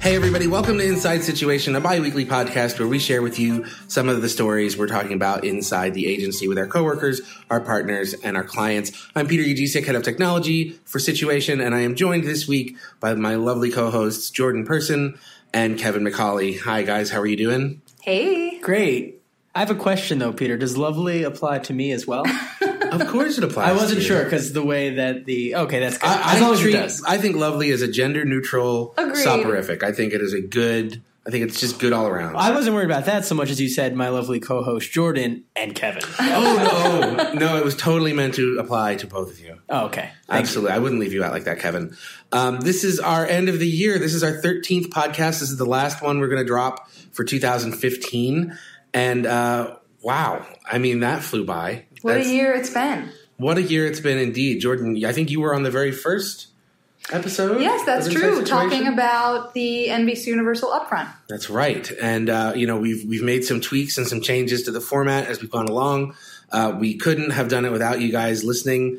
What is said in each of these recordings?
Hey, everybody, welcome to Inside Situation, a bi weekly podcast where we share with you some of the stories we're talking about inside the agency with our coworkers, our partners, and our clients. I'm Peter Ujicic, head of technology for Situation, and I am joined this week by my lovely co hosts, Jordan Person and Kevin McCauley. Hi, guys, how are you doing? Hey. Great. I have a question though, Peter. Does lovely apply to me as well? Of course it applies. I wasn't to you. sure because the way that the okay, that's good. I, as I long as it treat- does. I think Lovely is a gender neutral Agreed. soporific. I think it is a good, I think it's just good all around. I wasn't worried about that so much as you said my lovely co-host Jordan and Kevin. oh, no. No, it was totally meant to apply to both of you. Oh, okay. Thank Absolutely. I wouldn't leave you out like that, Kevin. Um, this is our end of the year. This is our 13th podcast. This is the last one we're going to drop for 2015. And uh, wow, I mean, that flew by. What That's- a year it's been. What a year it's been indeed. Jordan, I think you were on the very first episode. Yes, that's true. Talking about the NBC Universal Upfront. That's right, and uh, you know we've we've made some tweaks and some changes to the format as we've gone along. Uh, we couldn't have done it without you guys listening.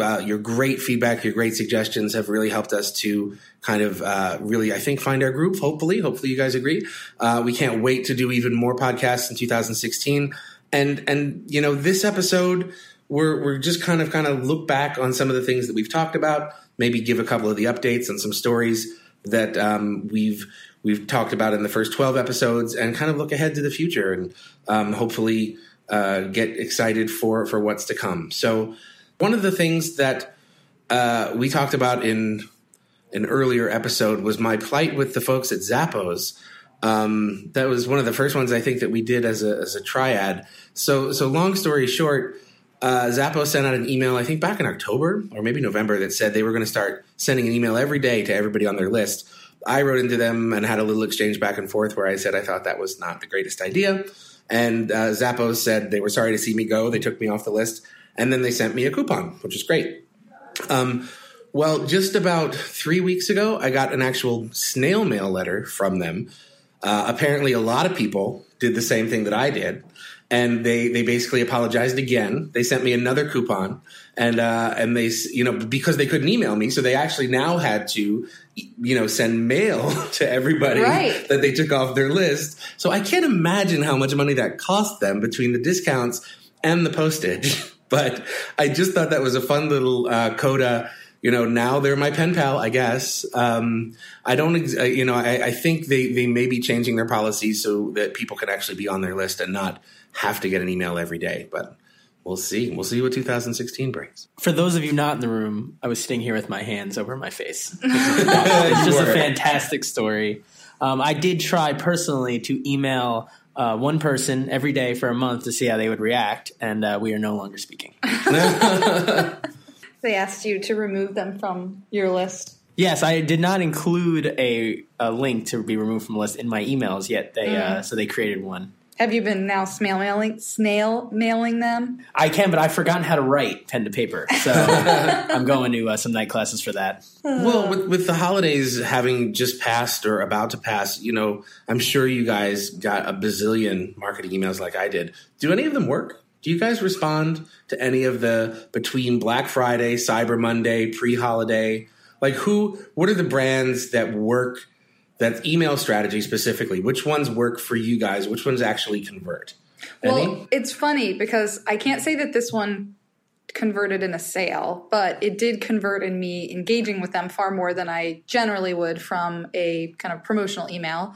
Uh, your great feedback, your great suggestions have really helped us to kind of uh, really, I think, find our group. Hopefully, hopefully you guys agree. Uh, we can't wait to do even more podcasts in 2016. And and you know this episode, we're we're just kind of kind of look back on some of the things that we've talked about. Maybe give a couple of the updates and some stories that um, we've we've talked about in the first 12 episodes and kind of look ahead to the future and um, hopefully uh, get excited for for what's to come so one of the things that uh, we talked about in an earlier episode was my plight with the folks at Zappos um, that was one of the first ones i think that we did as a, as a triad so so long story short uh, Zappos sent out an email, I think back in October or maybe November, that said they were going to start sending an email every day to everybody on their list. I wrote into them and had a little exchange back and forth where I said I thought that was not the greatest idea. And uh, Zappos said they were sorry to see me go. They took me off the list. And then they sent me a coupon, which is great. Um, well, just about three weeks ago, I got an actual snail mail letter from them. Uh, apparently, a lot of people did the same thing that I did, and they they basically apologized again. They sent me another coupon, and uh, and they you know because they couldn't email me, so they actually now had to you know send mail to everybody Right. that they took off their list. So I can't imagine how much money that cost them between the discounts and the postage. But I just thought that was a fun little uh, coda. You know, now they're my pen pal, I guess. Um, I don't, ex- uh, you know, I, I think they, they may be changing their policies so that people can actually be on their list and not have to get an email every day. But we'll see. We'll see what 2016 brings. For those of you not in the room, I was sitting here with my hands over my face. it's just a fantastic story. Um, I did try personally to email uh, one person every day for a month to see how they would react, and uh, we are no longer speaking. They asked you to remove them from your list. Yes, I did not include a, a link to be removed from the list in my emails yet. They uh, so they created one. Have you been now snail mailing, snail mailing them? I can, but I've forgotten how to write pen to paper, so I'm going to uh, some night classes for that. Well, with, with the holidays having just passed or about to pass, you know, I'm sure you guys got a bazillion marketing emails like I did. Do any of them work? Do you guys respond to any of the between Black Friday, Cyber Monday, pre-holiday? Like who what are the brands that work that email strategy specifically? Which ones work for you guys? Which ones actually convert? Any? Well, it's funny because I can't say that this one converted in a sale, but it did convert in me engaging with them far more than I generally would from a kind of promotional email.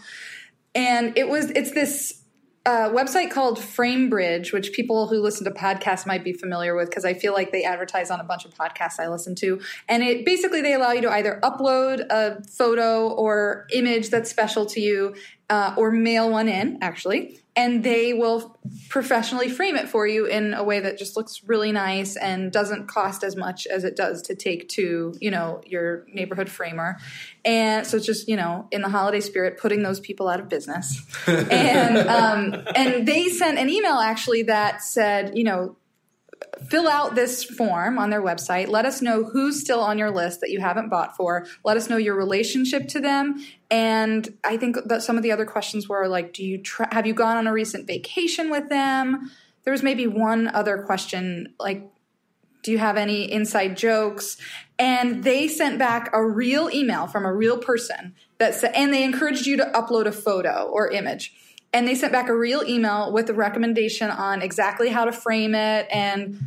And it was it's this uh, website called Framebridge, which people who listen to podcasts might be familiar with because I feel like they advertise on a bunch of podcasts I listen to. And it basically they allow you to either upload a photo or image that's special to you, uh, or mail one in actually, and they will professionally frame it for you in a way that just looks really nice and doesn't cost as much as it does to take to you know your neighborhood framer. And so it's just you know in the holiday spirit, putting those people out of business. and um, and they sent an email actually that said you know fill out this form on their website. Let us know who's still on your list that you haven't bought for. Let us know your relationship to them. And I think that some of the other questions were like, do you tra- have you gone on a recent vacation with them? There was maybe one other question like, do you have any inside jokes? And they sent back a real email from a real person that said, and they encouraged you to upload a photo or image. And they sent back a real email with a recommendation on exactly how to frame it and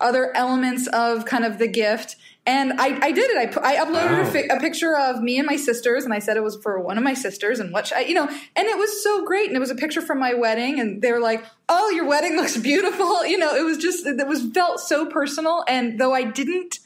other elements of kind of the gift. And I, I did it. I, I uploaded Wow. a, fi- a picture of me and my sisters, and I said it was for one of my sisters, and what sh- I, you know, and it was so great. And it was a picture from my wedding, and they were like, "Oh, your wedding looks beautiful." You know, it was just it was felt so personal. And though I didn't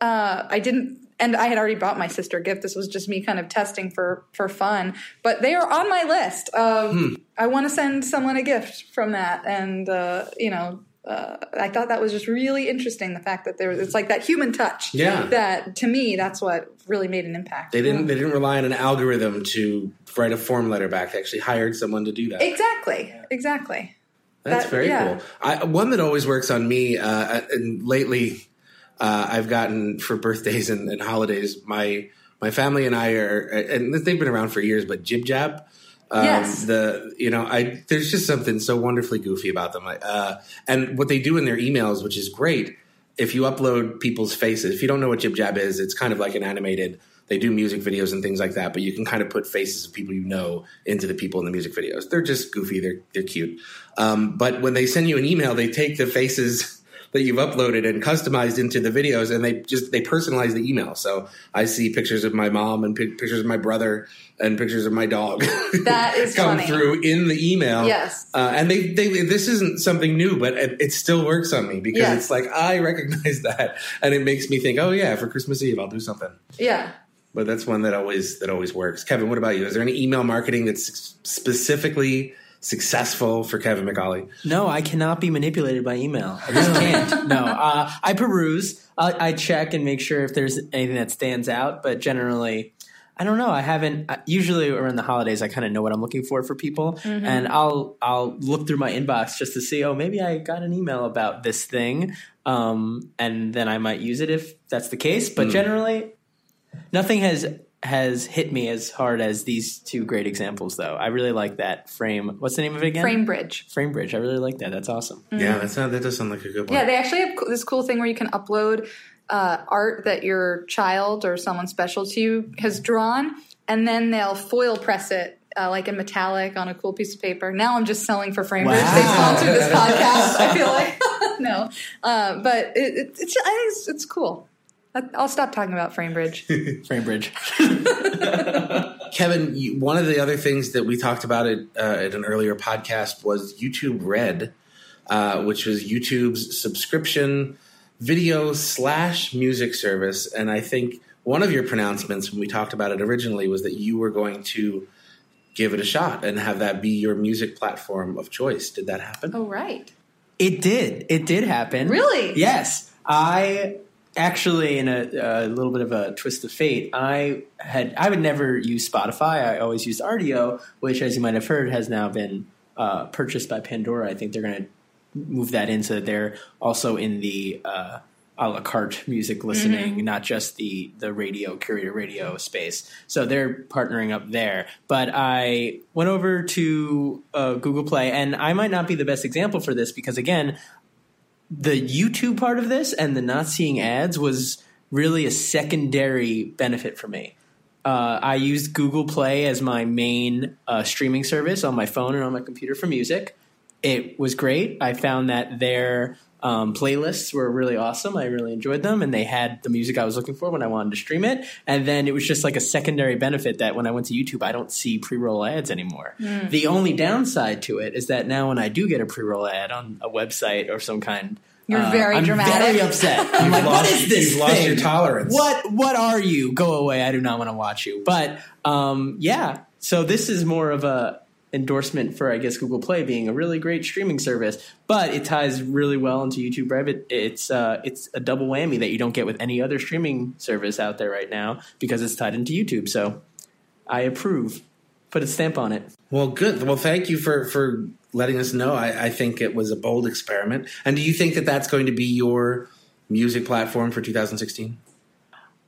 uh, I didn't, and I had already bought my sister a gift. This was just me kind of testing for for fun. But they are on my list. Of, I want to send someone a gift from that, and uh, you know. Uh, I thought that was just really interesting. The fact that there, it's like that human touch. Yeah. That to me, that's what really made an impact. They didn't. They didn't rely on an algorithm to write a form letter back. They actually hired someone to do that. Exactly. Exactly. That's That- very yeah. cool. I, one that always works on me, uh, and lately uh, I've gotten for birthdays and, and holidays. My my family and I are, and they've been around for years, but JibJab. Um, Yes. The you know I there's just something so wonderfully goofy about them. Uh, and what they do in their emails, which is great. If you upload people's faces, if you don't know what JibJab is, it's kind of like an animated. They do music videos and things like that, but you can kind of put faces of people you know into the people in the music videos. They're just goofy. They're they're cute. Um, but when they send you an email, they take the faces that you've uploaded and customized into the videos, and they just they personalize the email. So I see pictures of my mom and pic- pictures of my brother and pictures of my dog. That is come funny. through in the email. Yes. uh, and they they this isn't something new, but it, it still works on me because Yes. it's like I recognize that, and it makes me think, oh yeah, for Christmas Eve I'll do something. Yeah. But that's one that always that always works. Kevin, what about you? Is there any email marketing that's specifically successful for Kevin McCauley? No, I cannot be manipulated by email. I just can't. no, uh, I peruse. I, I check and make sure if there's anything that stands out. But generally, I don't know. I haven't. uh, Usually around the holidays, I kind of know what I'm looking for for people, and I'll I'll look through my inbox just to see. Oh, maybe I got an email about this thing, um, and then I might use it if that's the case. But generally, nothing has has hit me as hard as these two great examples. Though I really like that frame. What's the name of it again? Framebridge. Frame Bridge. I really like that. That's awesome. Yeah, that's not that does sound like a good one. Yeah, they actually have this cool thing where you can upload uh, art that your child or someone special to you has drawn, and then they'll foil press it. Uh, like in metallic on a cool piece of paper. Now I'm just selling for Framebridge. They Wow. sponsor this podcast. I feel like no, uh, but it, it, it's I think it's, it's cool. I'll stop talking about Framebridge. Framebridge. Kevin, you, one of the other things that we talked about at, uh, at an earlier podcast was YouTube Red, uh, which was YouTube's subscription video slash music service. And I think one of your pronouncements when we talked about it originally was that you were going to give it a shot and have that be your music platform of choice. Did that happen? oh right. It did. It did happen. Really? Yes. I actually, in a, a little bit of a twist of fate, I had I would never use Spotify. I always used Rdio, which, as you might have heard, has now been uh, purchased by Pandora. I think they're going to move that in so that they're also in the uh, a la carte music listening, not just the the radio curator radio space. So they're partnering up there. But I went over to uh, Google Play, and I might not be the best example for this because again, the YouTube part of this and the not seeing ads was really a secondary benefit for me. Uh, I used Google Play as my main uh, streaming service on my phone and on my computer for music. It was great. I found that their um, playlists were really awesome. I really enjoyed them, and they had the music I was looking for when I wanted to stream it. And then it was just like a secondary benefit that when I went to YouTube, I don't see pre roll ads anymore. The only downside to it is that now when I do get a pre roll ad on a website or some kind, You're uh, very I'm dramatic. very upset. I'm like, what is this? You've lost your tolerance. What what are you? Go away. I do not want to watch you. But um, yeah, so this is more of a endorsement for I guess Google Play being a really great streaming service, but it ties really well into YouTube Red. It, it's uh, it's a double whammy that you don't get with any other streaming service out there right now because it's tied into YouTube. So I approve. Put a stamp on it. Well, good. Well, thank you for for letting us know. I, I think it was a bold experiment. And do you think that that's going to be your music platform for 2016?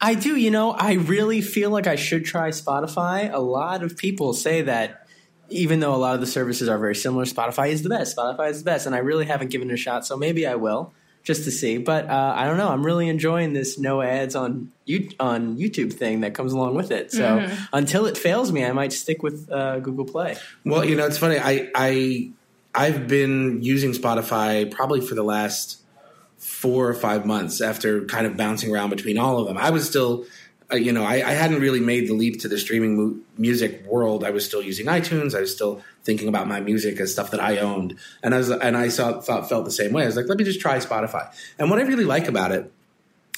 I do. You know, I really feel like I should try Spotify. A lot of people say that even though a lot of the services are very similar, Spotify is the best. Spotify is the best. And I really haven't given it a shot. So maybe I will. just to see. But uh, I don't know. I'm really enjoying this no ads on you on YouTube thing that comes along with it. So Mm-hmm. until it fails me, I might stick with uh, Google Play. Well, you know, it's funny. I I I've been using Spotify probably for the last four or five months after kind of bouncing around between all of them. I was still, you know, I, I hadn't really made the leap to the streaming mu- music world. I was still using iTunes. I was still thinking about my music as stuff that I owned, and I was and I saw thought felt the same way. I was like, let me just try Spotify. And what I really like about it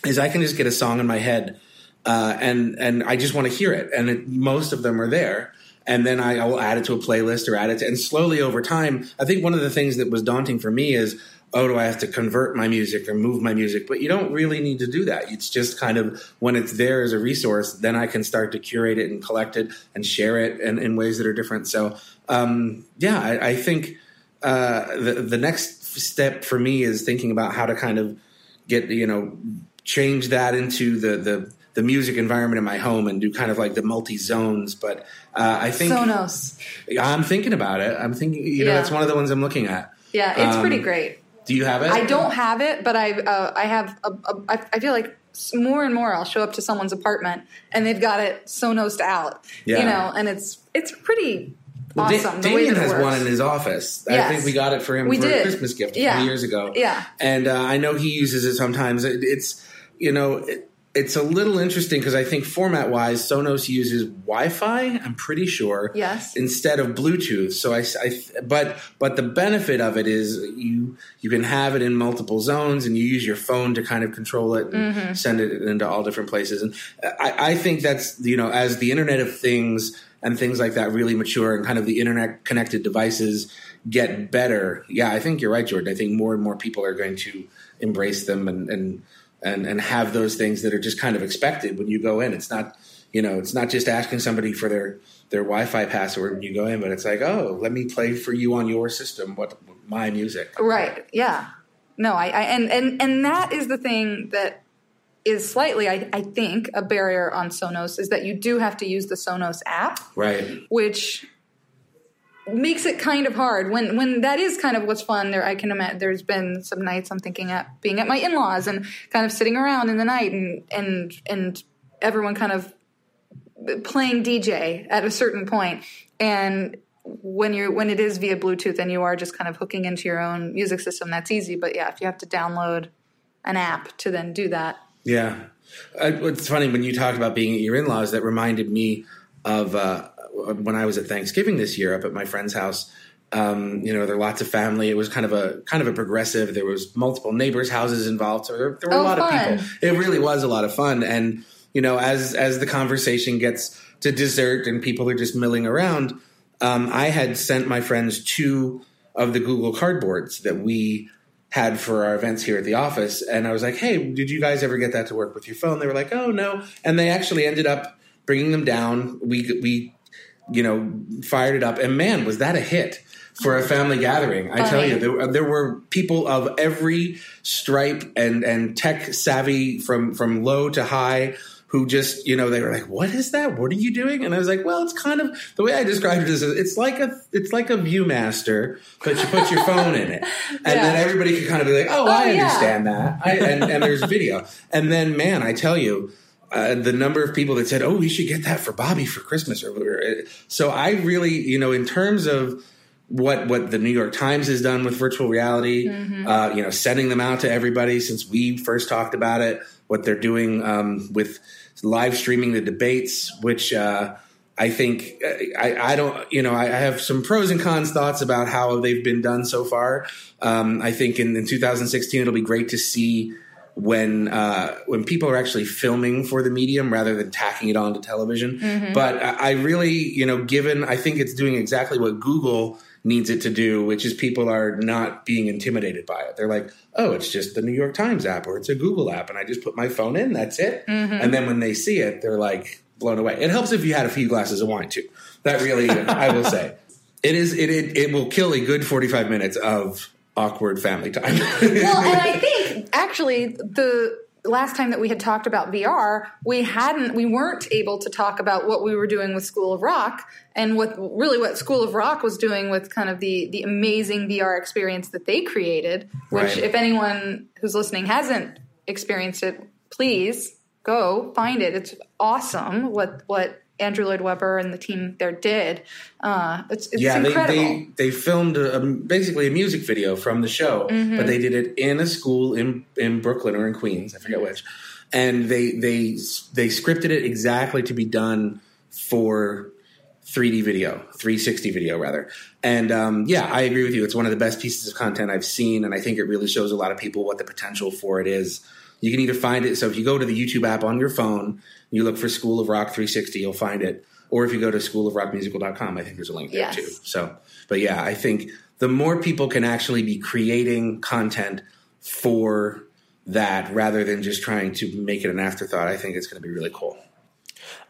is I can just get a song in my head, uh, and and I just want to hear it, and it, most of them are there. And then I, I will add it to a playlist or add it to, and slowly over time, I think one of the things that was daunting for me is, oh, do I have to convert my music or move my music? But you don't really need to do that. It's just kind of when it's there as a resource, then I can start to curate it and collect it and share it in, in ways that are different. So, um, yeah, I, I think uh, the the next step for me is thinking about how to kind of get you know change that into the the the music environment in my home and do kind of like the multi zones. But uh, I think Sonos. I'm thinking about it. I'm thinking, you know, Yeah. that's one of the ones I'm looking at. Yeah, it's Um, pretty great. Do you have it? I don't have it, but I uh, I have a, a, I I feel like more and more I'll show up to someone's apartment and they've got it Sonosed out. Yeah. You know, and it's it's pretty Well, awesome. way Damian has works. one in his office. I think we got it for him We for a did. Christmas gift a Yeah. few years ago. Yeah. and uh, I know he uses it sometimes. It, it's you know. It, it's a little interesting because I think format wise, Sonos uses Wi-Fi. I'm pretty sure. Yes. Instead of Bluetooth, so I, I- but but the benefit of it is you you can have it in multiple zones, and you use your phone to kind of control it and Mm-hmm. send it into all different places. And I, I think that's you know as the Internet of Things and things like that really mature, and kind of the internet connected devices get better. Yeah, I think you're right, Jordan. I think more and more people are going to embrace them and and and and have those things that are just kind of expected when you go in. It's not you know it's not just asking somebody for their their Wi-Fi password when you go in, but it's like oh, let me play for you on your system what my music. Right. Yeah. No, I, I and and and that is the thing that is slightly, I, I think, a barrier on Sonos is that you do have to use the Sonos app, Right. which makes it kind of hard when when that is kind of what's fun there i can imagine there's been some nights i'm thinking at being at my in-laws and kind of sitting around in the night and and and everyone kind of playing dj at a certain point and when you're when it is via bluetooth and you are just kind of hooking into your own music system that's easy but yeah if you have to download an app to then do that Yeah. Uh, it's funny when you talked about being at your in-laws. That reminded me of uh, when I was at Thanksgiving this year up at my friend's house. Um, you know, there were lots of family. It was kind of a kind of a progressive. There was multiple neighbors' houses involved, so there, there were Oh, a lot fun. of people. It really was a lot of fun. And you know, as as the conversation gets to dessert and people are just milling around, um, I had sent my friends two of the Google cardboards that we had for our events here at the office. And I was like, hey, did you guys ever get that to work with your phone? They were like, oh, no. And they actually ended up bringing them down. We, we, you know, fired it up. And man, was that a hit for a family gathering. I tell you, there, there were people of every stripe and, and tech savvy from, from low to high who just, you know, they were like, "What is that? What are you doing?" And I was like, "Well, it's kind of the way I described it is it's like a it's like a ViewMaster, but you put your phone in it, and then everybody could kind of be like, oh, "Oh, I yeah. understand that," I, and, and there's video, and then man, I tell you. Uh, the number of people that said, "Oh, we should get that for Bobby for Christmas," or or- so I really, you know, in terms of what what the New York Times has done with virtual reality, uh, you know, sending them out to everybody since we first talked about it. What they're doing um, with live streaming the debates, which uh, I think I, I don't, you know, I, I have some pros and cons thoughts about how they've been done so far. Um, I think in, in 2016 it'll be great to see when uh, when people are actually filming for the medium rather than tacking it onto television. But I, I really, you know, given I think it's doing exactly what Google needs it to do, which is people are not being intimidated by it. They're like, oh, it's just the New York Times app or it's a Google app, and I just put my phone in, that's it. And then when they see it, they're like blown away. It helps if you had a few glasses of wine too. That really, I will say, it is. It, it it will kill a good forty five minutes of awkward family time. well, and I think actually the last time that we had talked about VR, we hadn't, we weren't able to talk about what we were doing with School of Rock and what really what School of Rock was doing with kind of the the amazing VR experience that they created. Which, Right. if anyone who's listening hasn't experienced it, please go find it. It's awesome what what Andrew Lloyd Webber and the team there did. Uh, it's it's yeah, they, incredible. they they filmed a, a- basically a music video from the show, Mm-hmm. but they did it in a school in in Brooklyn or in Queens, I forget which, and they they they scripted it exactly to be done for 3D video, 360 video rather. And um, yeah, I agree with you. It's one of the best pieces of content I've seen, and I think it really shows a lot of people what the potential for it is. You can either find it. So if you go to the YouTube app on your phone, you look for School of Rock 360, you'll find it. Or if you go to schoolofrockmusical.com, I think there's a link there Yes. too. So, but yeah, I think the more people can actually be creating content for that rather than just trying to make it an afterthought, I think it's going to be really cool.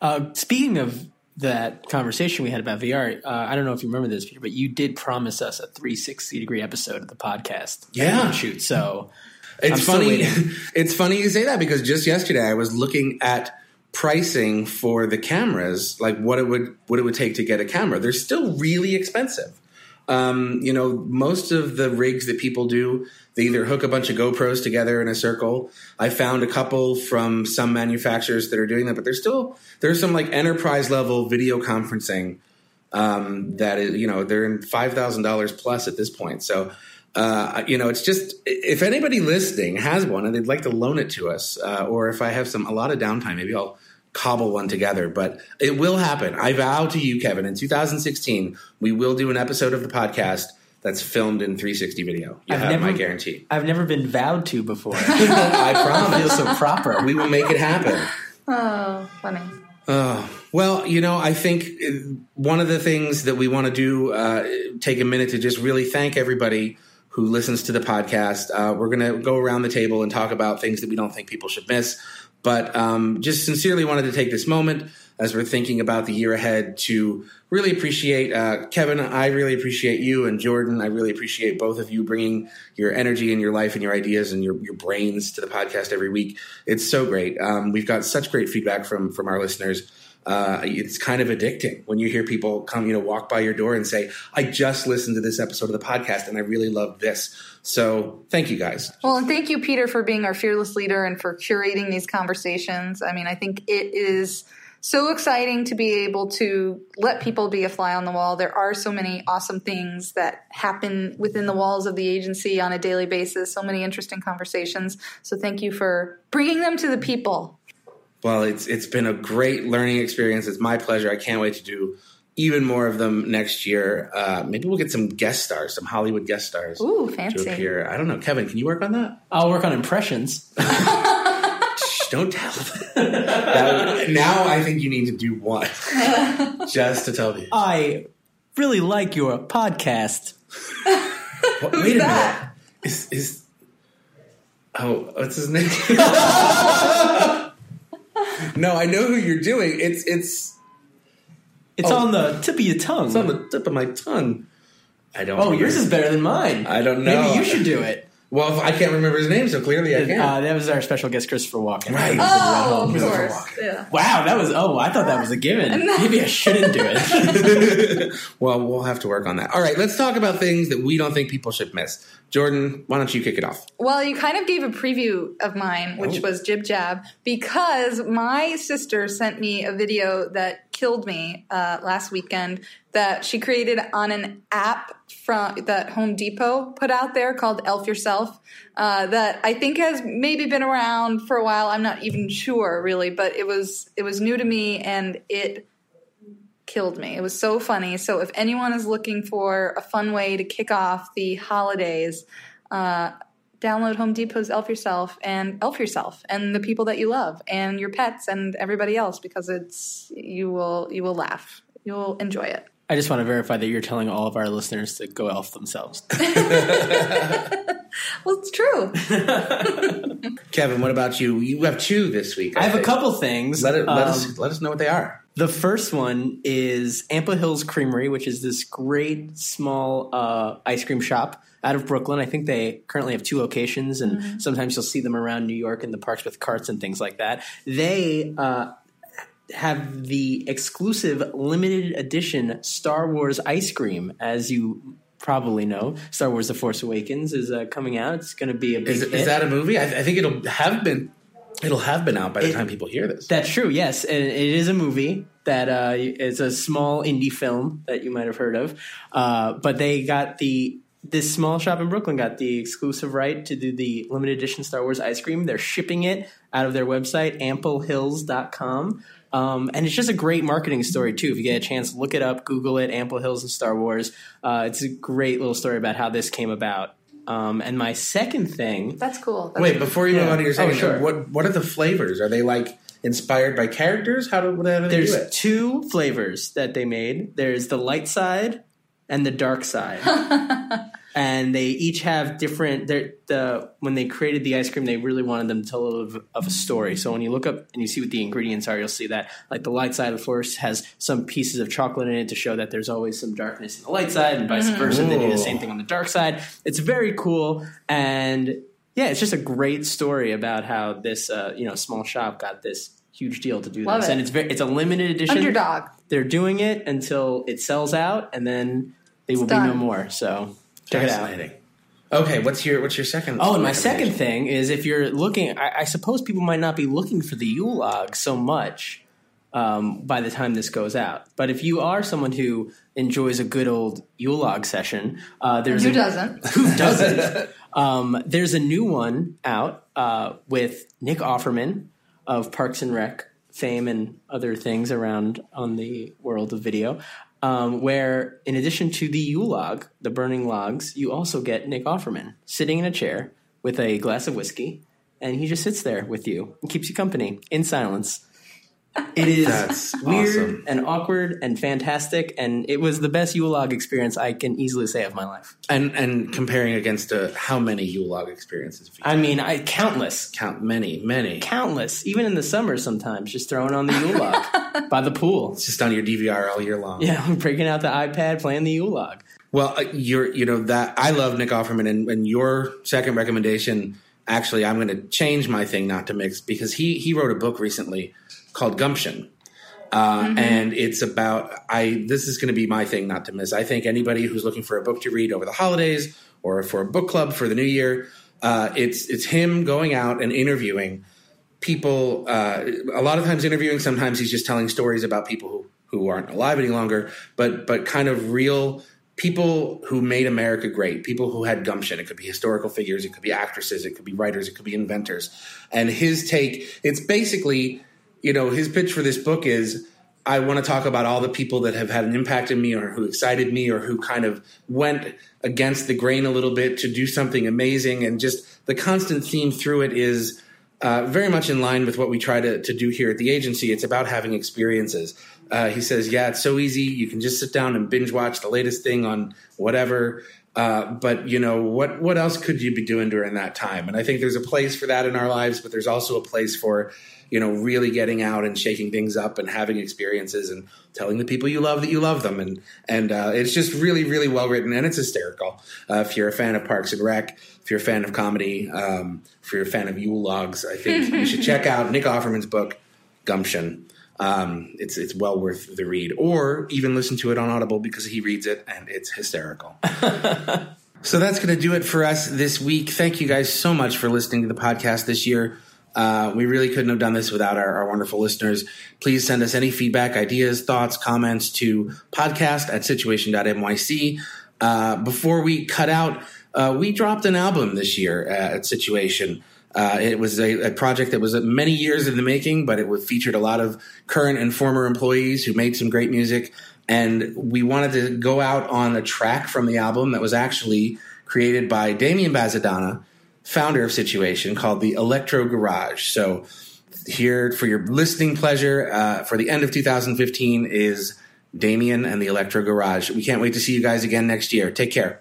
Uh, speaking of that conversation we had about VR, uh, I don't know if you remember this, Peter, but you did promise us a 360 degree episode of the podcast. Yeah. shoot. So It's funny. it's funny you say that because just yesterday I was looking at pricing for the cameras, like what it would what it would take to get a camera. They're still really expensive. Um, you know, most of the rigs that people do, they either hook a bunch of GoPros together in a circle. I found a couple from some manufacturers that are doing that, but there's still there's some like enterprise level video conferencing um, that is, you know, they're in five thousand dollars plus at this point. So, uh, you know, it's just if anybody listening has one and they'd like to loan it to us, uh, or if I have some a lot of downtime, maybe I'll cobble one together. But it will happen. I vow to you, Kevin, in 2016, we will do an episode of the podcast that's filmed in 360 video. You I've have my guarantee. I've never been vowed to before. I I feel so proper. We will make it happen. oh, funny. Oh, well, you know, I think uh, one of the things that we want to do, uh, take a minute to just really thank everybody who listens to the podcast. Uh, we're going to go around the table and talk about things that we don't think people should miss. But um, just sincerely wanted to take this moment as we're thinking about the year ahead to really appreciate uh, Kevin. I really appreciate you and Jordan. I really appreciate both of you bringing your energy and your life and your ideas and your, your brains to the podcast every week. It's so great. Um, we've got such great feedback from from our listeners. Uh, it's kind of addicting when you hear people come, you know, walk by your door and say, "I just listened to this episode of the podcast and I really love this." So, thank you guys. Well, and thank you, Peter, for being our fearless leader and for curating these conversations. I mean, I think it is so exciting to be able to let people be a fly on the wall. There are so many awesome things that happen within the walls of the agency on a daily basis, so many interesting conversations. So, thank you for bringing them to the people. Well, it's it's been a great learning experience. It's my pleasure. I can't wait to do even more of them next year. Uh, maybe we'll get some guest stars, some Hollywood guest stars Ooh, to fancy. appear. I don't know, Kevin. Can you work on that? I'll work on impressions. Shh, don't tell them. That- now I think you need to do one just to tell me. I really like your podcast. What- wait a minute. that? Is is oh what's his name? no, I know who you're doing. It's it's It's Oh. on the tip of your tongue. it's on the tip of my tongue. I don't. oh, remember. yours is better than mine. I don't know. Maybe you should do it. Well, I can't remember his name, so clearly I can. Uh, that was our special guest, Christopher Walken. Right. He was in Red Oh, of course. Yeah. Wow, that was. Oh, I thought that was a given. Maybe I shouldn't do it. well, we'll have to work on that. All right, let's talk about things that we don't think people should miss. Jordan, why don't you kick it off? Well, you kind of gave a preview of mine, which Oh. was JibJab, because my sister sent me a video that killed me uh, last weekend that she created on an app from that Home Depot put out there called Elf Yourself. Uh, that I think has maybe been around for a while. I'm not even sure really, but it was it was new to me and it killed me. It was so funny. So if anyone is looking for a fun way to kick off the holidays, uh, download Home Depot's Elf Yourself and Elf Yourself and the people that you love and your pets and everybody else because it's you will you will laugh. You'll enjoy it. I just want to verify that you're telling all of our listeners to go elf themselves. Well, it's true. Kevin, what about you? You have two this week. I have a couple things. Let, it, let Um, us let us know what they are. The first one is Ample Hills Creamery, which is this great small uh, ice cream shop out of Brooklyn. I think they currently have two locations, and Mm-hmm. sometimes you'll see them around New York in the parks with carts and things like that. They uh, have the exclusive limited edition Star Wars ice cream, as you probably know. Star Wars: The Force Awakens is uh, coming out. It's going to be a big Is, hit. is that a movie? I, I think it'll have been. It'll have been out by the It- time people hear this. That's true. Yes, and it is a movie that uh, is a small indie film that you might have heard of. Uh, but they got the this small shop in Brooklyn got the exclusive right to do the limited edition Star Wars ice cream. They're shipping it out of their website amplehills.com. Um, and it's just a great marketing story too. If you get a chance, look it up, Google it, Ample Hills and Star Wars. Uh, it's a great little story about how this came about. Um, and my second thing, That's cool. That's Wait, before you move on to your second, Oh, sure. what what are the flavors? Are they like inspired by characters? How do, how do they There's do it? two flavors that they made. There's the light side and the dark side. and they each have different they're- the when they created the ice cream they really wanted them to tell a little of, of a story. So when you look up and you see what the ingredients are, you'll see that like the light side of the course has some pieces of chocolate in it to show that there's always some darkness in the light side and vice versa. They do the same thing on the dark side. It's very cool and yeah, it's just a great story about how this uh, you know small shop got this huge deal to do Love this, it. and it's very it's a limited edition. Underdog. They're doing it until it sells out, and then they will done. be no more. So check it out. Okay, what's your what's your second? Oh, and my second thing is if you're looking, I, I suppose people might not be looking for the Yule log so much um, by the time this goes out. But if you are someone who enjoys a good old Yule log session, uh, there's Who a, doesn't? who doesn't? um, there's a new one out uh, with Nick Offerman of Parks and Rec fame and other things around on the world of video. Um, where, in addition to the Yule log, the burning logs, you also get Nick Offerman sitting in a chair with a glass of whiskey, and he just sits there with you and keeps you company in silence. It is That's weird awesome. and awkward and fantastic, and it was the best Yule log experience I can easily say of my life. And and comparing against uh, how many Yule log experiences? I mean, I countless, count many, many. countless. Even in the summer, sometimes just throwing on the Yule log by the pool. It's just on your DVR all year long. Yeah, I'm breaking out the iPad, playing the Yule log. Well, uh, you're you know that I love Nick Offerman, and, and your second recommendation. Actually, I'm going to change my thing not to mix because he he wrote a book recently called Gumption, uh, and it's about I. This is going to be my thing not to miss. I think anybody who's looking for a book to read over the holidays or for a book club for the new year, uh, it's it's him going out and interviewing people. Uh, a lot of times interviewing. Sometimes he's just telling stories about people who who aren't alive any longer, but but kind of real people who made America great, people who had gumption. It could be historical figures, it could be actresses, it could be writers, it could be inventors. And his take, it's basically, you know, his pitch for this book is I want to talk about all the people that have had an impact on me or who excited me or who kind of went against the grain a little bit to do something amazing. And just the constant theme through it is uh, very much in line with what we try to, to do here at the agency. It's about having experiences. Uh, he says, "Yeah, it's so easy. You can just sit down and binge watch the latest thing on whatever." Uh, but you know what? What else could you be doing during that time? And I think there's a place for that in our lives, but there's also a place for you know really getting out and shaking things up and having experiences and telling the people you love that you love them. And and uh, it's just really really well written and it's hysterical. Uh, if you're a fan of Parks and Rec, if you're a fan of comedy, um, if you're a fan of Yule logs, I think you should check out Nick Offerman's book Gumption. Um, it's it's well worth the read, or even listen to it on Audible because he reads it and it's hysterical. so that's going to do it for us this week. Thank you guys so much for listening to the podcast this year. Uh, we really couldn't have done this without our, our wonderful listeners. Please send us any feedback, ideas, thoughts, comments to podcast at situation.nyc. Uh, before we cut out, uh, we dropped an album this year uh, at Situation. Uh, it was a, a project that was many years in the making, but it featured a lot of current and former employees who made some great music. And we wanted to go out on a track from the album that was actually created by Damian Bazadona, founder of Situation, called the Electro Garage. So here for your listening pleasure uh, for the end of 2015 is Damian and the Electro Garage. We can't wait to see you guys again next year. Take care.